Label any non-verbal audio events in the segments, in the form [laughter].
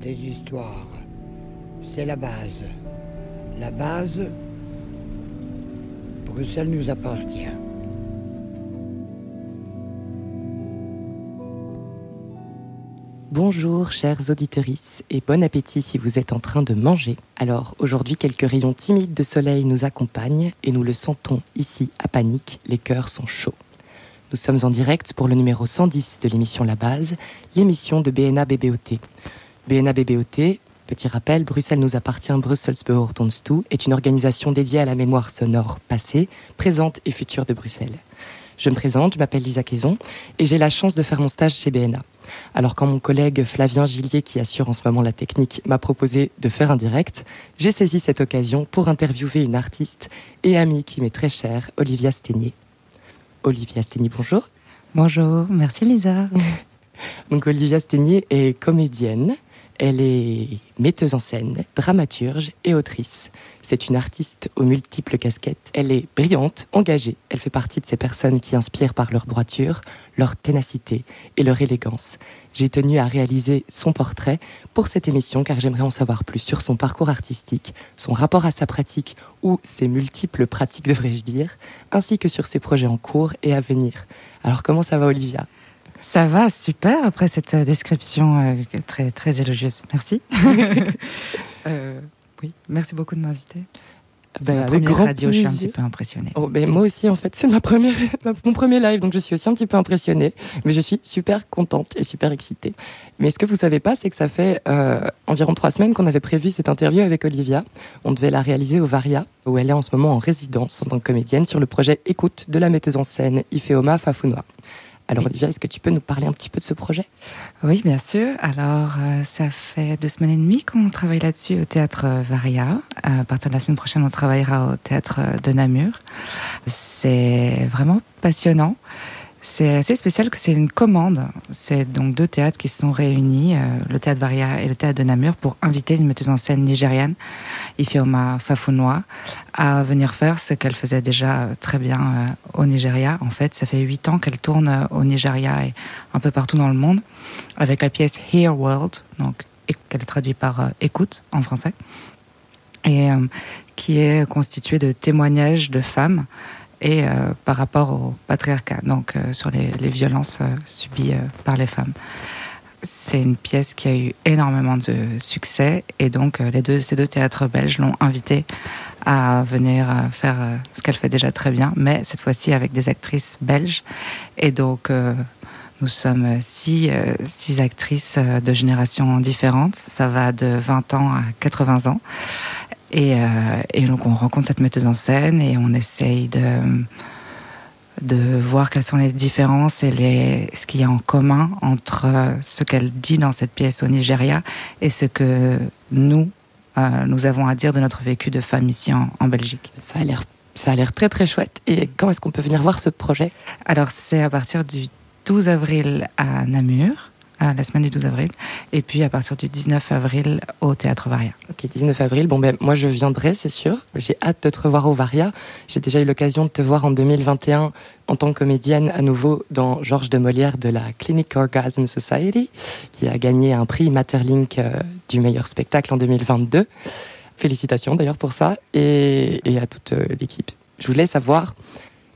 des histoires. C'est la base. La base, Bruxelles nous appartient. Bonjour chers auditorices et bon appétit si vous êtes en train de manger. Alors aujourd'hui quelques rayons timides de soleil nous accompagnent et nous le sentons ici à Panique, les cœurs sont chauds. Nous sommes en direct pour le numéro 110 de l'émission La Base, l'émission de BNA BBOT. BNA BBOT, petit rappel, Bruxelles nous appartient, Brussels behort ons toe, est une organisation dédiée à la mémoire sonore passée, présente et future de Bruxelles. Je me présente, je m'appelle Lisa Quaison et j'ai la chance de faire mon stage chez BNA. Alors quand mon collègue Flavien Gillier, qui assure en ce moment la technique, m'a proposé de faire un direct, j'ai saisi cette occasion pour interviewer une artiste et amie qui m'est très chère, Olivia Sténier. Olivia Sténier, bonjour. Bonjour, merci Lisa. [laughs] Donc Olivia Sténier est comédienne, elle est metteuse en scène, dramaturge et autrice. C'est une artiste aux multiples casquettes. Elle est brillante, engagée. Elle fait partie de ces personnes qui inspirent par leur droiture, leur ténacité et leur élégance. J'ai tenu à réaliser son portrait pour cette émission car j'aimerais en savoir plus sur son parcours artistique, son rapport à sa pratique ou ses multiples pratiques devrais-je dire, ainsi que sur ses projets en cours et à venir. Alors comment ça va Olivia? Ça va, super, après cette euh, description euh, très, très élogieuse. Merci. [laughs] euh, oui, merci beaucoup de m'inviter. Ben, avec grand radio, je suis un petit peu impressionnée. Oh, ben, moi aussi, en fait, c'est ma première, mon premier live, donc je suis aussi un petit peu impressionnée. Mais je suis super contente et super excitée. Mais ce que vous savez pas, c'est que ça fait euh, environ trois semaines qu'on avait prévu cette interview avec Olivia. On devait la réaliser au Varia, où elle est en ce moment en résidence en tant que comédienne sur le projet Écoute de la metteuse en scène Ifeoma Fafounois. Alors Olivia, est-ce que tu peux nous parler un petit peu de ce projet? Oui, bien sûr. Alors, euh, ça fait deux semaines et demie qu'on travaille là-dessus au théâtre Varia. À partir de la semaine prochaine, on travaillera au théâtre de Namur. C'est vraiment passionnant. C'est assez spécial que c'est une commande. C'est donc deux théâtres qui se sont réunis, euh, le théâtre Varia et le théâtre de Namur, pour inviter une metteuse en scène nigériane, Ifeoma Fafounois, à venir faire ce qu'elle faisait déjà très bien euh, au Nigeria. En fait, ça fait huit ans qu'elle tourne au Nigeria et un peu partout dans le monde, avec la pièce Hear World, donc qu'elle traduit par euh, écoute en français, et qui est constituée de témoignages de femmes et euh, par rapport au patriarcat, donc euh, sur les, violences euh, subies par les femmes. C'est une pièce qui a eu énormément de succès et donc les deux, ces deux théâtres belges l'ont invitée à venir faire ce qu'elle fait déjà très bien, mais cette fois-ci avec des actrices belges. Et donc nous sommes six, six actrices de générations différentes. Ça va de 20 ans à 80 ans. Et, euh, et, donc on rencontre cette metteuse en scène et on essaye de, de voir quelles sont les différences et les, ce qu'il y a en commun entre ce qu'elle dit dans cette pièce au Nigeria et ce que nous, euh, nous avons à dire de notre vécu de femme ici en, en Belgique. Ça a l'air ça a l'air très très chouette. Et quand est-ce qu'on peut venir voir ce projet? Alors c'est à partir du 12 avril à Namur la semaine du 12 avril, et puis à partir du 19 avril au Théâtre Varia. Ok, 19 avril, bon ben moi je viendrai, c'est sûr. J'ai hâte de te revoir au Varia. J'ai déjà eu l'occasion de te voir en 2021 en tant que comédienne à nouveau dans Georges de Molière de la Clinic Orgasm Society, qui a gagné un prix Materlink euh, du meilleur spectacle en 2022. Félicitations d'ailleurs pour ça, et, et à toute euh, l'équipe. Je voulais savoir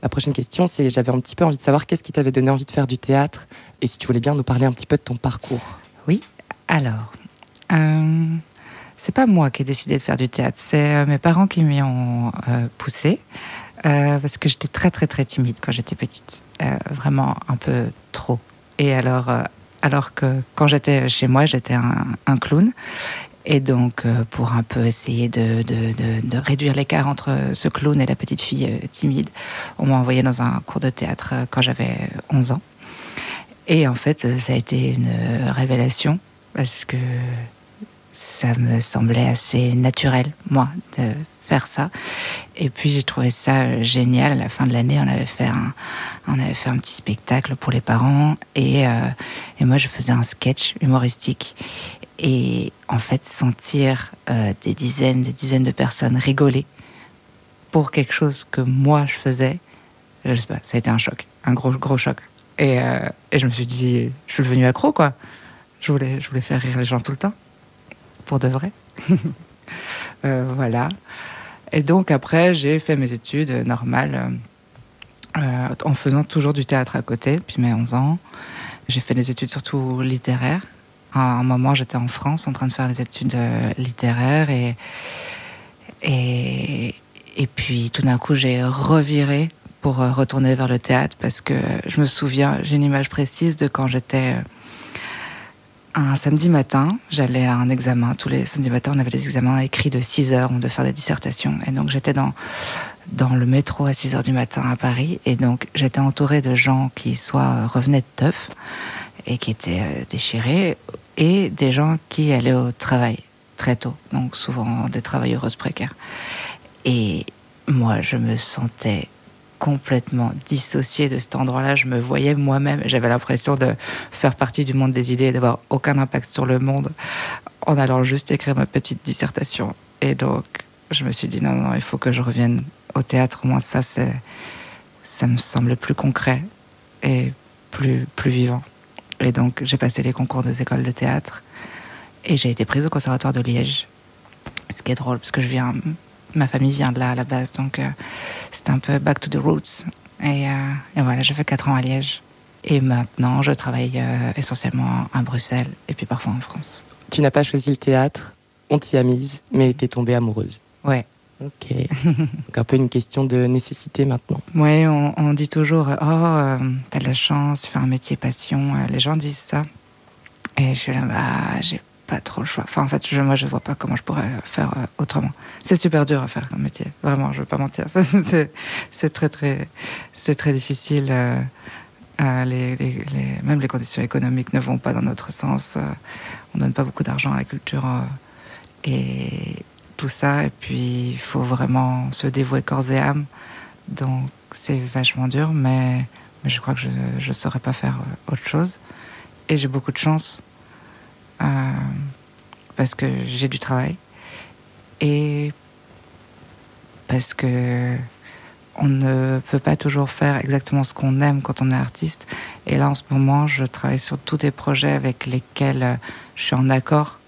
la prochaine question, c'est j'avais un petit peu envie de savoir qu'est-ce qui t'avait donné envie de faire du théâtre et si tu voulais bien nous parler un petit peu de ton parcours. Oui, alors, euh, c'est pas moi qui ai décidé de faire du théâtre, c'est euh, mes parents qui m'y ont euh, poussé euh, parce que j'étais très très très timide quand j'étais petite, vraiment un peu trop. Et alors, alors que quand j'étais chez moi, j'étais un, un clown et donc, euh, pour un peu essayer de, de, de, réduire l'écart entre ce clown et la petite fille euh, timide, on m'a envoyé dans un cours de théâtre euh, quand j'avais 11 ans. Et en fait, ça a été une révélation parce que ça me semblait assez naturel, moi, de faire ça. Et puis j'ai trouvé ça génial. À la fin de l'année, on avait fait un, on avait fait un petit spectacle pour les parents et, et moi je faisais un sketch humoristique et en fait sentir euh, des dizaines, des dizaines de personnes rigoler pour quelque chose que moi je faisais, je sais pas, ça a été un choc, un gros gros choc. Et, euh, et je me suis dit, je suis devenue accro quoi. Je voulais, je voulais faire rire les gens tout le temps, pour de vrai. [laughs] Euh, voilà. Et donc après, j'ai fait mes études normales en faisant toujours du théâtre à côté depuis mes 11 ans. J'ai fait des études surtout littéraires. À un moment, j'étais en France en train de faire des études euh, littéraires et, et, puis tout d'un coup, j'ai reviré pour retourner vers le théâtre parce que je me souviens, j'ai une image précise de quand j'étais un samedi matin, j'allais à un examen. Tous les samedis matins, on avait des examens écrits de 6 heures, on devait faire des dissertations. Et donc j'étais dans, dans le métro à 6 heures du matin à Paris. Et donc j'étais entourée de gens qui soit revenaient de teuf et qui étaient euh, déchirés, et des gens qui allaient au travail très tôt. Donc souvent des travailleuses précaires. Et moi, je me sentais complètement dissociée de cet endroit-là. Je me voyais moi-même. J'avais l'impression de faire partie du monde des idées et d'avoir aucun impact sur le monde en allant juste écrire ma petite dissertation. Et donc, je me suis dit non, non, il faut que je revienne au théâtre. Moi, ça, ça me semble plus concret et plus, plus vivant. Et donc, j'ai passé les concours des écoles de théâtre et j'ai été prise au conservatoire de Liège. Ce qui est drôle, parce que je viens ma famille vient de là à la base, donc euh, c'est un peu back to the roots. Et, euh, et voilà, j'ai fait 4 ans à Liège. Et maintenant, je travaille euh, essentiellement à Bruxelles et puis parfois en France. Tu n'as pas choisi le théâtre, on t'y a mise, mais t'es tombée amoureuse. Ouais. Ok. Donc un peu une question de nécessité maintenant. Ouais, on, dit toujours Oh, euh, t'as de la chance, tu fais un métier passion. Les gens disent ça. Et je suis là, bah, j'ai pas trop le choix. Enfin, en fait, moi, je vois pas comment je pourrais faire euh, autrement. C'est super dur à faire comme métier. Vraiment, je veux pas mentir. [laughs] c'est très, très, c'est très difficile. Euh, euh, même les conditions économiques ne vont pas dans notre sens. Euh, on donne pas beaucoup d'argent à la culture euh, et tout ça. Et puis, il faut vraiment se dévouer corps et âme. Donc, c'est vachement dur, mais, je crois que je ne saurais pas faire euh, autre chose. Et j'ai beaucoup de chance euh, parce que j'ai du travail et parce que on ne peut pas toujours faire exactement ce qu'on aime quand on est artiste. Et là, en ce moment, je travaille sur tous des projets avec lesquels je suis en accord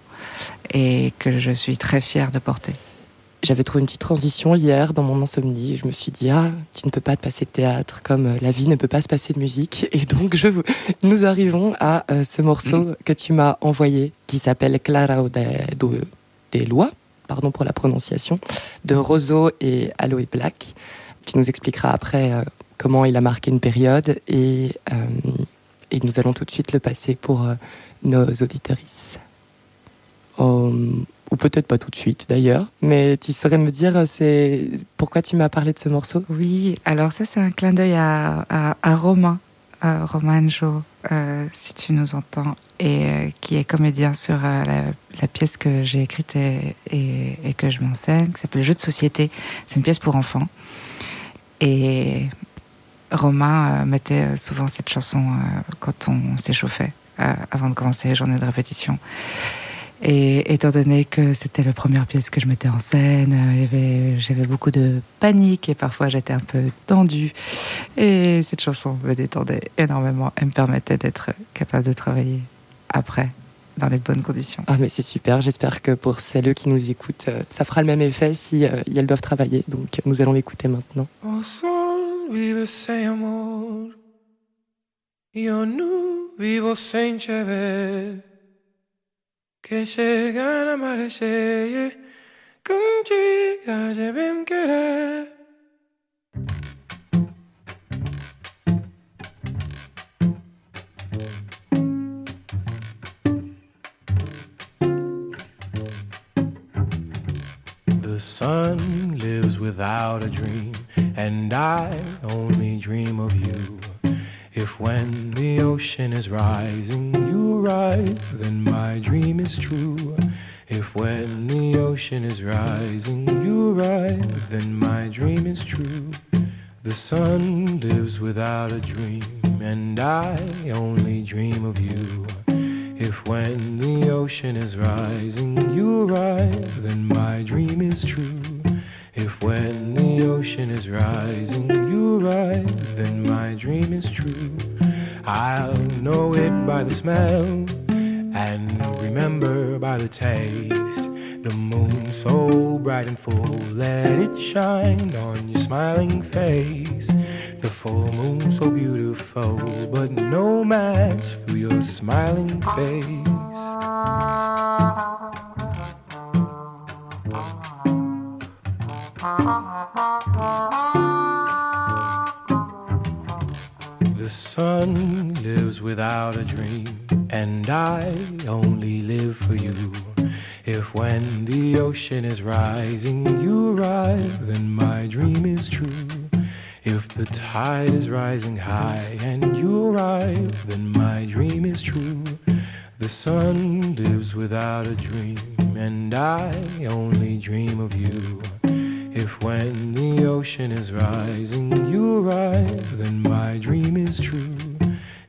et que je suis très fière de porter. J'avais trouvé une petite transition hier dans mon insomnie. Je me suis dit, ah, tu ne peux pas te passer de théâtre comme la vie ne peut pas se passer de musique. [laughs] Et donc, je, nous arrivons à euh, ce morceau mmh. que tu m'as envoyé qui s'appelle Clara de, de, des Lois, pardon pour la prononciation, de Roseau et Aloe Black. Tu nous expliqueras après euh, comment il a marqué une période et, euh, et nous allons tout de suite le passer pour euh, nos auditorices. Um, ou peut-être pas tout de suite d'ailleurs, mais tu saurais me dire c'est pourquoi tu m'as parlé de ce morceau? Oui, alors ça c'est un clin d'œil à, à, à, Romain, euh, Romain Jo, euh, si tu nous entends, et euh, qui est comédien sur la, pièce que j'ai écrite et, et, que je m'enseigne, qui s'appelle Jeu de société. C'est une pièce pour enfants. Et Romain mettait souvent cette chanson quand on s'échauffait avant de commencer les journées de répétition. Et étant donné que c'était la première pièce que je mettais en scène, j'avais beaucoup de panique et parfois j'étais un peu tendue. Et cette chanson me détendait énormément et me permettait d'être capable de travailler après dans les bonnes conditions. Ah mais c'est super, j'espère que pour celles qui nous écoutent, ça fera le même effet si euh, elles doivent travailler. Donc nous allons l'écouter maintenant. Sol, vive amor. Yo no vivo ver. Que llegan a amanecer eh, eh, contigo deben querer. The sun lives without a dream, and I only dream of you. If when the ocean is rising you arrive, then my dream is true. If when the ocean is rising you arrive, then my dream is true. The sun lives without a dream, and I only dream of you. If when the ocean is rising you arrive, then my dream is true. If when the ocean is rising you arrive, then my dream is true. I'll know it by the smell And remember by the taste, the moon so bright and full, let it shine on your smiling face. The full moon so beautiful, but no match for your smiling face. The sun lives without a dream, and I only live for you. If when the ocean is rising, you arrive, then my dream is true. If the tide is rising high and you arrive, then my dream is true. The sun lives without a dream, and I only dream of you. If when the ocean is rising you arrive, then my dream is true.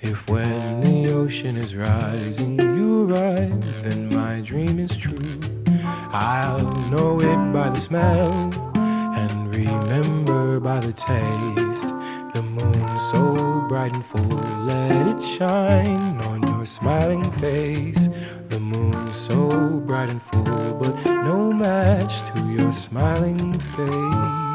If when the ocean is rising you arrive, then my dream is true. I'll know it by the smell and remember by the taste. The moon so bright and full, let it shine on smiling face. The moon so bright and full, but no match to your smiling face.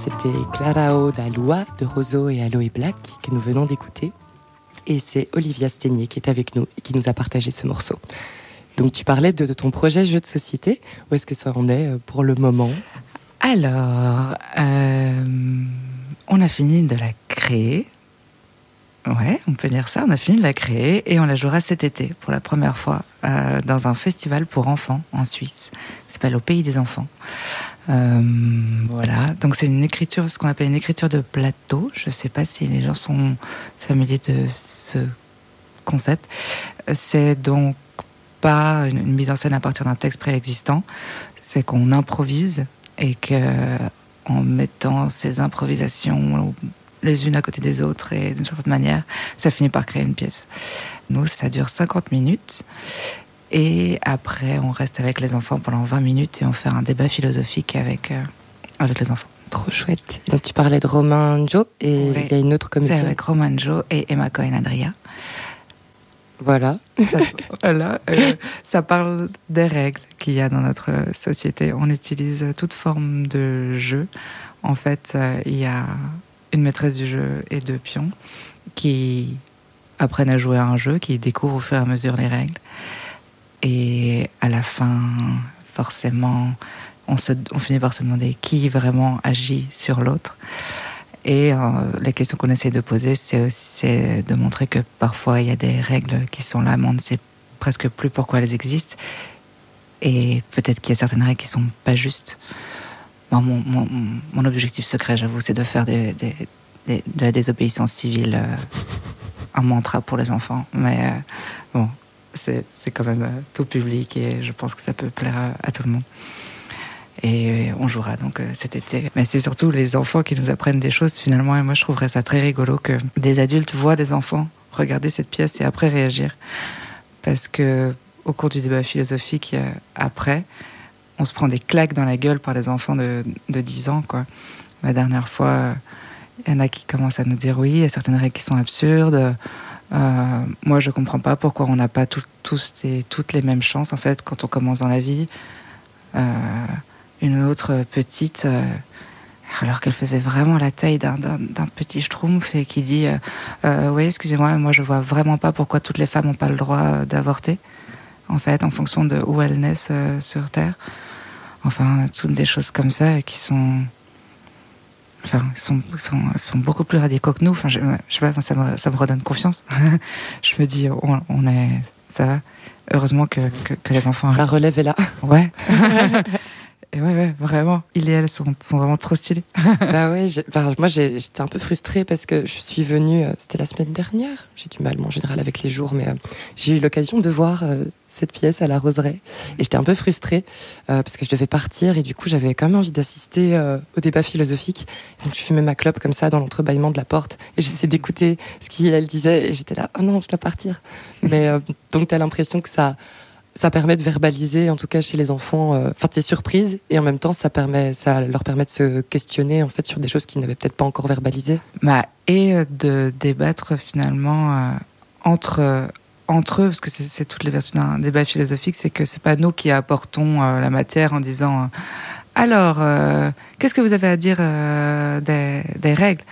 C'était Clara Loi de Roseau et Aloe Black que nous venons d'écouter. Et c'est Olivia Sténier qui est avec nous et qui nous a partagé ce morceau. Donc, tu parlais de, de ton projet jeu de société. Où est-ce que ça en est euh, pour le moment? Alors, euh, on a fini de la créer. Ouais, on peut dire ça. On a fini de la créer et on la jouera cet été pour la première fois euh, dans un festival pour enfants en Suisse. Ça s'appelle Au Pays des Enfants. Euh, voilà, donc c'est une écriture, ce qu'on appelle une écriture de plateau. Je ne sais pas si les gens sont familiers de ce concept. C'est donc pas une, mise en scène à partir d'un texte préexistant, c'est qu'on improvise et que en mettant ces improvisations les unes à côté des autres et d'une certaine manière, ça finit par créer une pièce. Nous, ça dure 50 minutes et après, on reste avec les enfants pendant 20 minutes et on fait un débat philosophique avec, euh, avec les enfants. Trop chouette. Donc, tu parlais de Romain Joe et Ouais. il y a une autre C'est comédienne. avec Roman Joe et Emma Cohen-Adria. Voilà. Ça, voilà, euh, ça parle des règles qu'il y a dans notre société. On utilise toute forme de jeu. En fait, euh, il y a une maîtresse du jeu et deux pions qui apprennent à jouer à un jeu, qui découvrent au fur et à mesure les règles. Et à la fin, forcément, on, finit par se demander qui vraiment agit sur l'autre. Et euh, la question qu'on essaie de poser, c'est de montrer que parfois il y a des règles qui sont là, mais on ne sait presque plus pourquoi elles existent. Et peut-être qu'il y a certaines règles qui sont pas justes. Mon, objectif secret, j'avoue, c'est de faire de la désobéissance civile euh, un mantra pour les enfants. Mais euh, bon, c'est quand même tout public et je pense que ça peut plaire à tout le monde. Et on jouera donc euh, cet été. Mais c'est surtout les enfants qui nous apprennent des choses finalement. Et moi, je trouverais ça très rigolo que des adultes voient des enfants regarder cette pièce et après réagir. Parce que au cours du débat philosophique, euh, après, on se prend des claques dans la gueule par les enfants de, de 10 ans. Quoi. La dernière fois, euh, il y en a qui commencent à nous dire oui, il y a certaines règles qui sont absurdes. Euh, moi, je comprends pas pourquoi on n'a pas tout- tous toutes les mêmes chances en fait quand on commence dans la vie. Euh, une autre petite, euh, alors qu'elle faisait vraiment la taille d'un- petit schtroumpf et qui dit euh, Euh, Oui, excusez-moi, moi je vois vraiment pas pourquoi toutes les femmes n'ont pas le droit euh, d'avorter, en fait, en fonction de où elles naissent euh, sur Terre. Enfin, toutes des choses comme ça qui sont. Enfin, sont, sont, sont beaucoup plus radicaux que nous. Enfin, je, je sais pas, ça me, ça me redonne confiance. [laughs] je me dis, on, on est. Ça va. Heureusement que, que, que les enfants La relève est là. Ouais. [laughs] ouais, ouais, vraiment. Il et elle sont, sont vraiment trop stylés. [laughs] bah ouais, moi j'étais un peu frustrée parce que je suis venue, euh, c'était la semaine dernière, j'ai du mal en général avec les jours, mais euh, j'ai eu l'occasion de voir euh, cette pièce à la roseraie et j'étais un peu frustrée parce que je devais partir et du coup j'avais quand même envie d'assister au débat philosophique. Donc je fumais ma clope comme ça dans l'entrebâillement de la porte et j'essayais d'écouter ce qu'elle disait et j'étais là, oh non, je dois partir. mais donc tu as l'impression que ça ça permet de verbaliser, en tout cas chez les enfants, euh, enfin euh, surprises, et en même temps ça permet, ça leur permet de se questionner en fait sur des choses qu'ils n'avaient peut-être pas encore verbalisées. Bah, et euh, de débattre finalement euh, entre entre eux, parce que c'est toutes les vertus d'un débat philosophique, c'est que c'est pas nous qui apportons la matière en disant alors qu'est-ce que vous avez à dire des, règles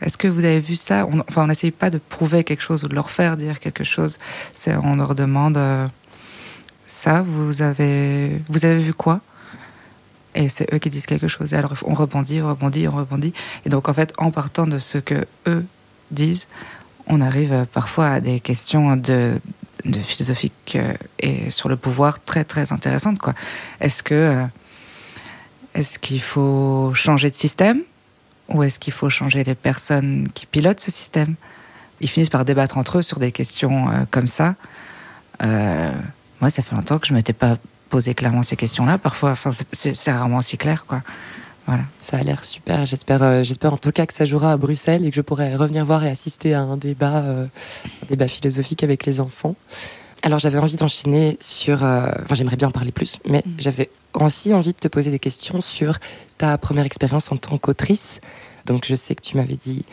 est-ce que vous avez vu ça? On, Enfin, on n'essaye pas de prouver quelque chose ou de leur faire dire quelque chose. On leur demande ça. Vous avez, vous avez vu quoi? Et c'est eux qui disent quelque chose. Et alors on rebondit, on rebondit, on rebondit. Et donc en fait, en partant de ce que eux disent, on arrive parfois à des questions de, euh, et sur le pouvoir très très intéressantes. Quoi. Est-ce que euh, est-ce qu'il faut changer de système? Ou est-ce qu'il faut changer les personnes qui pilotent ce système? Ils finissent par débattre entre eux sur des questions euh, comme ça. Moi, ça fait longtemps que je ne m'étais pas posé clairement ces questions-là. Parfois, enfin, c'est rarement aussi clair, quoi. Voilà. Ça a l'air super. J'espère, euh, j'espère en tout cas que ça jouera à Bruxelles et que je pourrai revenir voir et assister à un débat, un débat philosophique avec les enfants. Alors j'avais envie d'enchaîner sur, enfin j'aimerais bien en parler plus, mais mm. j'avais aussi envie de te poser des questions sur ta première expérience en tant qu'autrice. Donc je sais que tu m'avais dit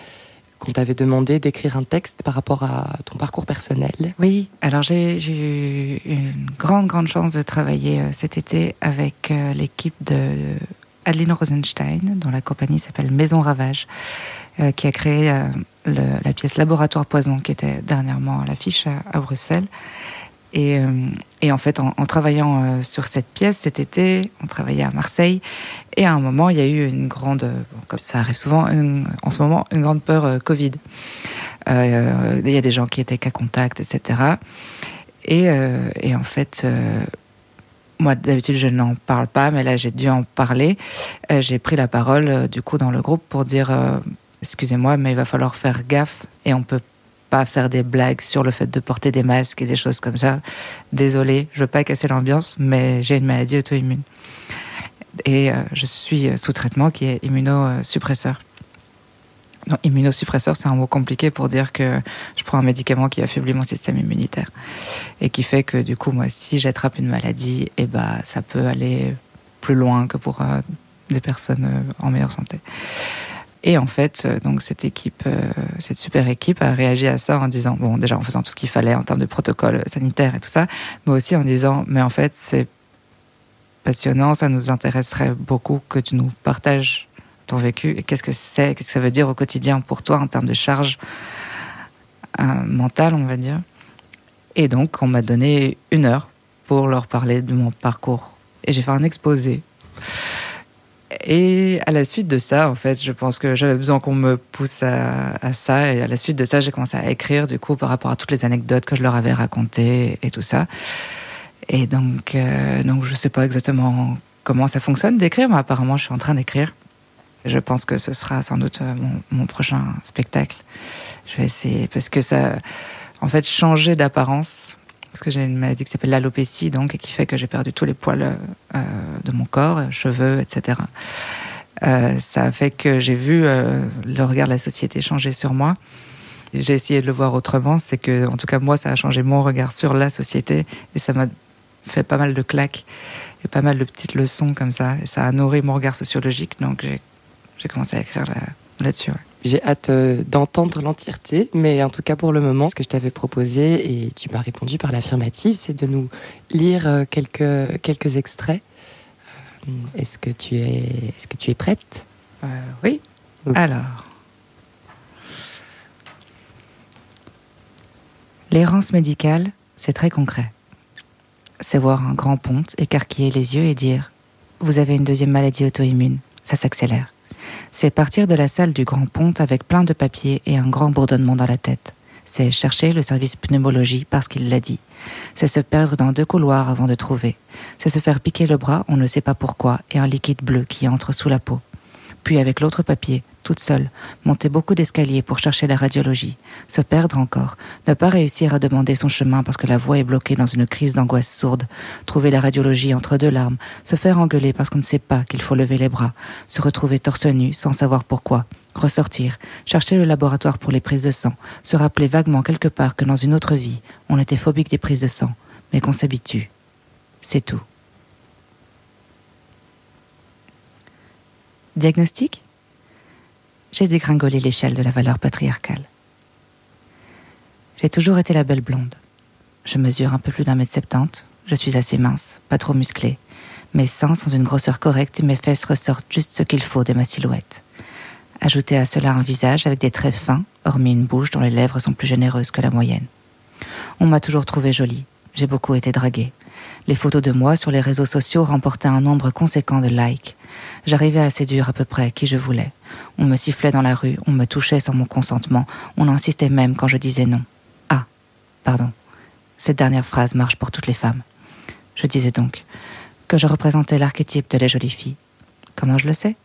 qu'on t'avait demandé d'écrire un texte par rapport à ton parcours personnel. Oui, alors j'ai eu une grande, grande chance de travailler euh, cet été avec euh, l'équipe de Adeline Rosenstein, dont la compagnie s'appelle Maison Ravage, euh, qui a créé la pièce Laboratoire Poison, qui était dernièrement à l'affiche à, Bruxelles. Et, et, en fait, en, travaillant sur cette pièce cet été, on travaillait à Marseille et à un moment, il y a eu une grande, comme ça arrive souvent en ce moment, une grande peur euh, Covid. Euh, il y a des gens qui étaient qu'à contact, etc. Et, euh, et en fait, moi d'habitude je n'en parle pas, mais là j'ai dû en parler. j'ai pris la parole du coup dans le groupe pour dire, excusez-moi, mais il va falloir faire gaffe et on peut pas faire des blagues sur le fait de porter des masques et des choses comme ça. Désolé, je veux pas casser l'ambiance, mais j'ai une maladie auto-immune et euh, je suis sous traitement qui est immunosuppresseur. Non, immunosuppresseur, c'est un mot compliqué pour dire que je prends un médicament qui affaiblit mon système immunitaire et qui fait que du coup, moi, si j'attrape une maladie, eh ben, ça peut aller plus loin que pour euh, des personnes euh, en meilleure santé. Et en fait, donc cette équipe, cette super équipe a réagi à ça en disant, bon, déjà en faisant tout ce qu'il fallait en termes de protocole sanitaire et tout ça, mais aussi en disant, mais en fait, c'est passionnant. Ça nous intéresserait beaucoup que tu nous partages ton vécu et qu'est-ce que c'est, qu'est-ce que ça veut dire au quotidien pour toi en termes de charge euh, mentale, on va dire. Et donc, on m'a donné une heure pour leur parler de mon parcours. Et j'ai fait un exposé. Et à la suite de ça, en fait, je pense que j'avais besoin qu'on me pousse à, ça. Et à la suite de ça, j'ai commencé à écrire, du coup, par rapport à toutes les anecdotes que je leur avais racontées et tout ça. Et donc, euh, donc je ne sais pas exactement comment ça fonctionne d'écrire, mais apparemment, je suis en train d'écrire. Je pense que ce sera sans doute euh, mon, prochain spectacle. Je vais essayer, parce que ça, en fait, changer d'apparence, parce que j'ai une maladie qui s'appelle l'alopécie, donc, et qui fait que j'ai perdu tous les poils euh, de mon corps, cheveux, etc. Euh, ça fait que j'ai vu euh, le regard de la société changer sur moi. J'ai essayé de le voir autrement, c'est que, en tout cas, moi, ça a changé mon regard sur la société, et ça m'a fait pas mal de claques et pas mal de petites leçons comme ça. Et ça a nourri mon regard sociologique. Donc j'ai commencé à écrire là-dessus. J'ai hâte euh, d'entendre l'entièreté, mais en tout cas pour le moment, ce que je t'avais proposé, et tu m'as répondu par l'affirmative, c'est de nous lire euh, quelques, quelques extraits. Euh, est-ce que, tu es, est-ce que tu es prête? Oui. Alors. L'errance médicale, c'est très concret c'est voir un grand ponte écarquiller les yeux et dire Vous avez une deuxième maladie auto-immune, ça s'accélère. C'est partir de la salle du grand ponte avec plein de papiers et un grand bourdonnement dans la tête. C'est chercher le service pneumologie parce qu'il l'a dit. C'est se perdre dans deux couloirs avant de trouver. C'est se faire piquer le bras, on ne sait pas pourquoi, et un liquide bleu qui entre sous la peau. Puis avec l'autre papier, toute seule, monter beaucoup d'escaliers pour chercher la radiologie, se perdre encore, ne pas réussir à demander son chemin parce que la voix est bloquée dans une crise d'angoisse sourde, trouver la radiologie entre deux larmes, se faire engueuler parce qu'on ne sait pas qu'il faut lever les bras, se retrouver torse nu sans savoir pourquoi, ressortir, chercher le laboratoire pour les prises de sang, se rappeler vaguement quelque part que dans une autre vie, on était phobique des prises de sang, mais qu'on s'habitue. C'est tout. Diagnostic J'ai dégringolé l'échelle de la valeur patriarcale. J'ai toujours été la belle blonde. Je mesure un peu plus d'un mètre septante, je suis assez mince, pas trop musclée. Mes seins sont d'une grosseur correcte et mes fesses ressortent juste ce qu'il faut de ma silhouette. Ajoutez à cela un visage avec des traits fins, hormis une bouche dont les lèvres sont plus généreuses que la moyenne. On m'a toujours trouvée jolie. J'ai beaucoup été draguée. Les photos de moi sur les réseaux sociaux remportaient un nombre conséquent de likes. J'arrivais à séduire à peu près qui je voulais. On me sifflait dans la rue, on me touchait sans mon consentement, on insistait même quand je disais non. Ah, pardon. Cette dernière phrase marche pour toutes les femmes. Je disais donc que je représentais l'archétype de la jolie fille. Comment je le sais?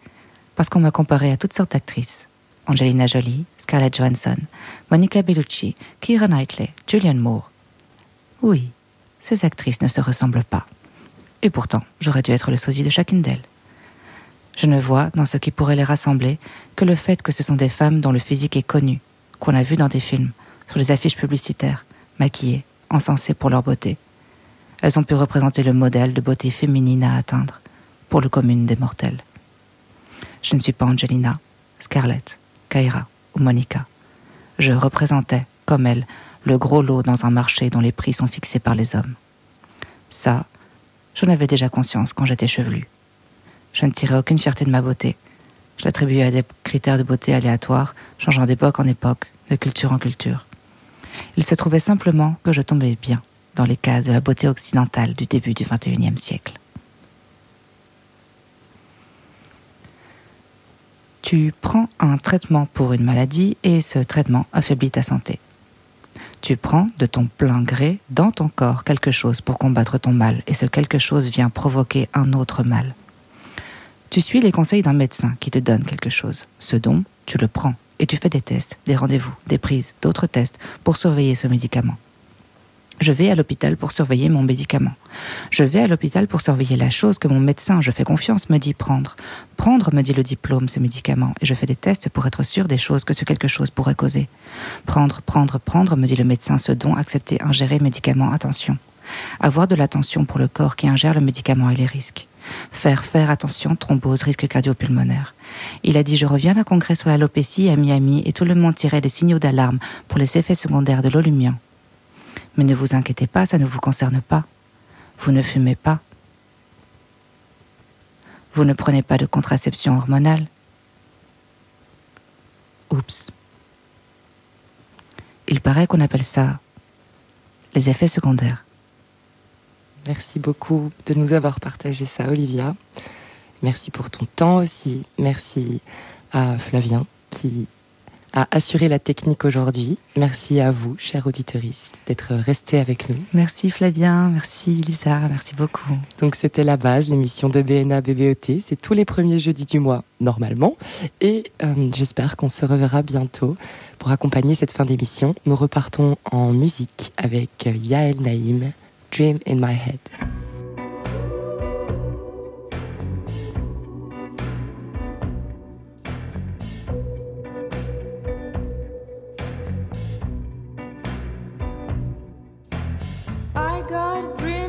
Parce qu'on m'a comparé à toutes sortes d'actrices. Angelina Jolie, Scarlett Johansson, Monica Bellucci, Keira Knightley, Julianne Moore. Oui, ces actrices ne se ressemblent pas. Et pourtant, j'aurais dû être le sosie de chacune d'elles. Je ne vois, dans ce qui pourrait les rassembler, que le fait que ce sont des femmes dont le physique est connu, qu'on a vu dans des films, sur les affiches publicitaires, maquillées, encensées pour leur beauté. Elles ont pu représenter le modèle de beauté féminine à atteindre, pour le commune des mortels. Je ne suis pas Angelina, Scarlett, Kaira ou Monica. Je représentais, comme elle, le gros lot dans un marché dont les prix sont fixés par les hommes. Ça, j'en avais déjà conscience quand j'étais chevelue. Je ne tirais aucune fierté de ma beauté. Je l'attribuais à des critères de beauté aléatoires, changeant d'époque en époque, de culture en culture. Il se trouvait simplement que je tombais bien dans les cases de la beauté occidentale du début du XXIe siècle. Tu prends un traitement pour une maladie et ce traitement affaiblit ta santé. Tu prends de ton plein gré dans ton corps quelque chose pour combattre ton mal et ce quelque chose vient provoquer un autre mal. Tu suis les conseils d'un médecin qui te donne quelque chose. Ce don, tu le prends et tu fais des tests, des rendez-vous, des prises, d'autres tests pour surveiller ce médicament. Je vais à l'hôpital pour surveiller mon médicament. Je vais à l'hôpital pour surveiller la chose que mon médecin, je fais confiance, me dit prendre. Prendre, me dit le diplôme, ce médicament, et je fais des tests pour être sûr des choses que ce quelque chose pourrait causer. Prendre, prendre, prendre, me dit le médecin, ce don, accepter, ingérer médicament, attention. Avoir de l'attention pour le corps qui ingère le médicament et les risques. Faire, faire attention, thrombose, risque cardio-pulmonaire. Il a dit Je reviens d'un congrès sur l'alopécie à Miami et tout le monde tirait des signaux d'alarme pour les effets secondaires de l'olumian. Mais ne vous inquiétez pas, ça ne vous concerne pas. Vous ne fumez pas. Vous ne prenez pas de contraception hormonale. Oups. Il paraît qu'on appelle ça les effets secondaires. Merci beaucoup de nous avoir partagé ça, Olivia. Merci pour ton temps aussi. Merci à Flavien qui à assurer la technique aujourd'hui. Merci à vous, chers auditeuristes, d'être restés avec nous. Merci Flavien, merci Lisa, merci beaucoup. Donc c'était la base, l'émission de BNA BBOT. C'est tous les premiers jeudis du mois, normalement. Et euh, j'espère qu'on se reverra bientôt pour accompagner cette fin d'émission. Nous repartons en musique avec Yael Naïm, dream in my head. I got a dream.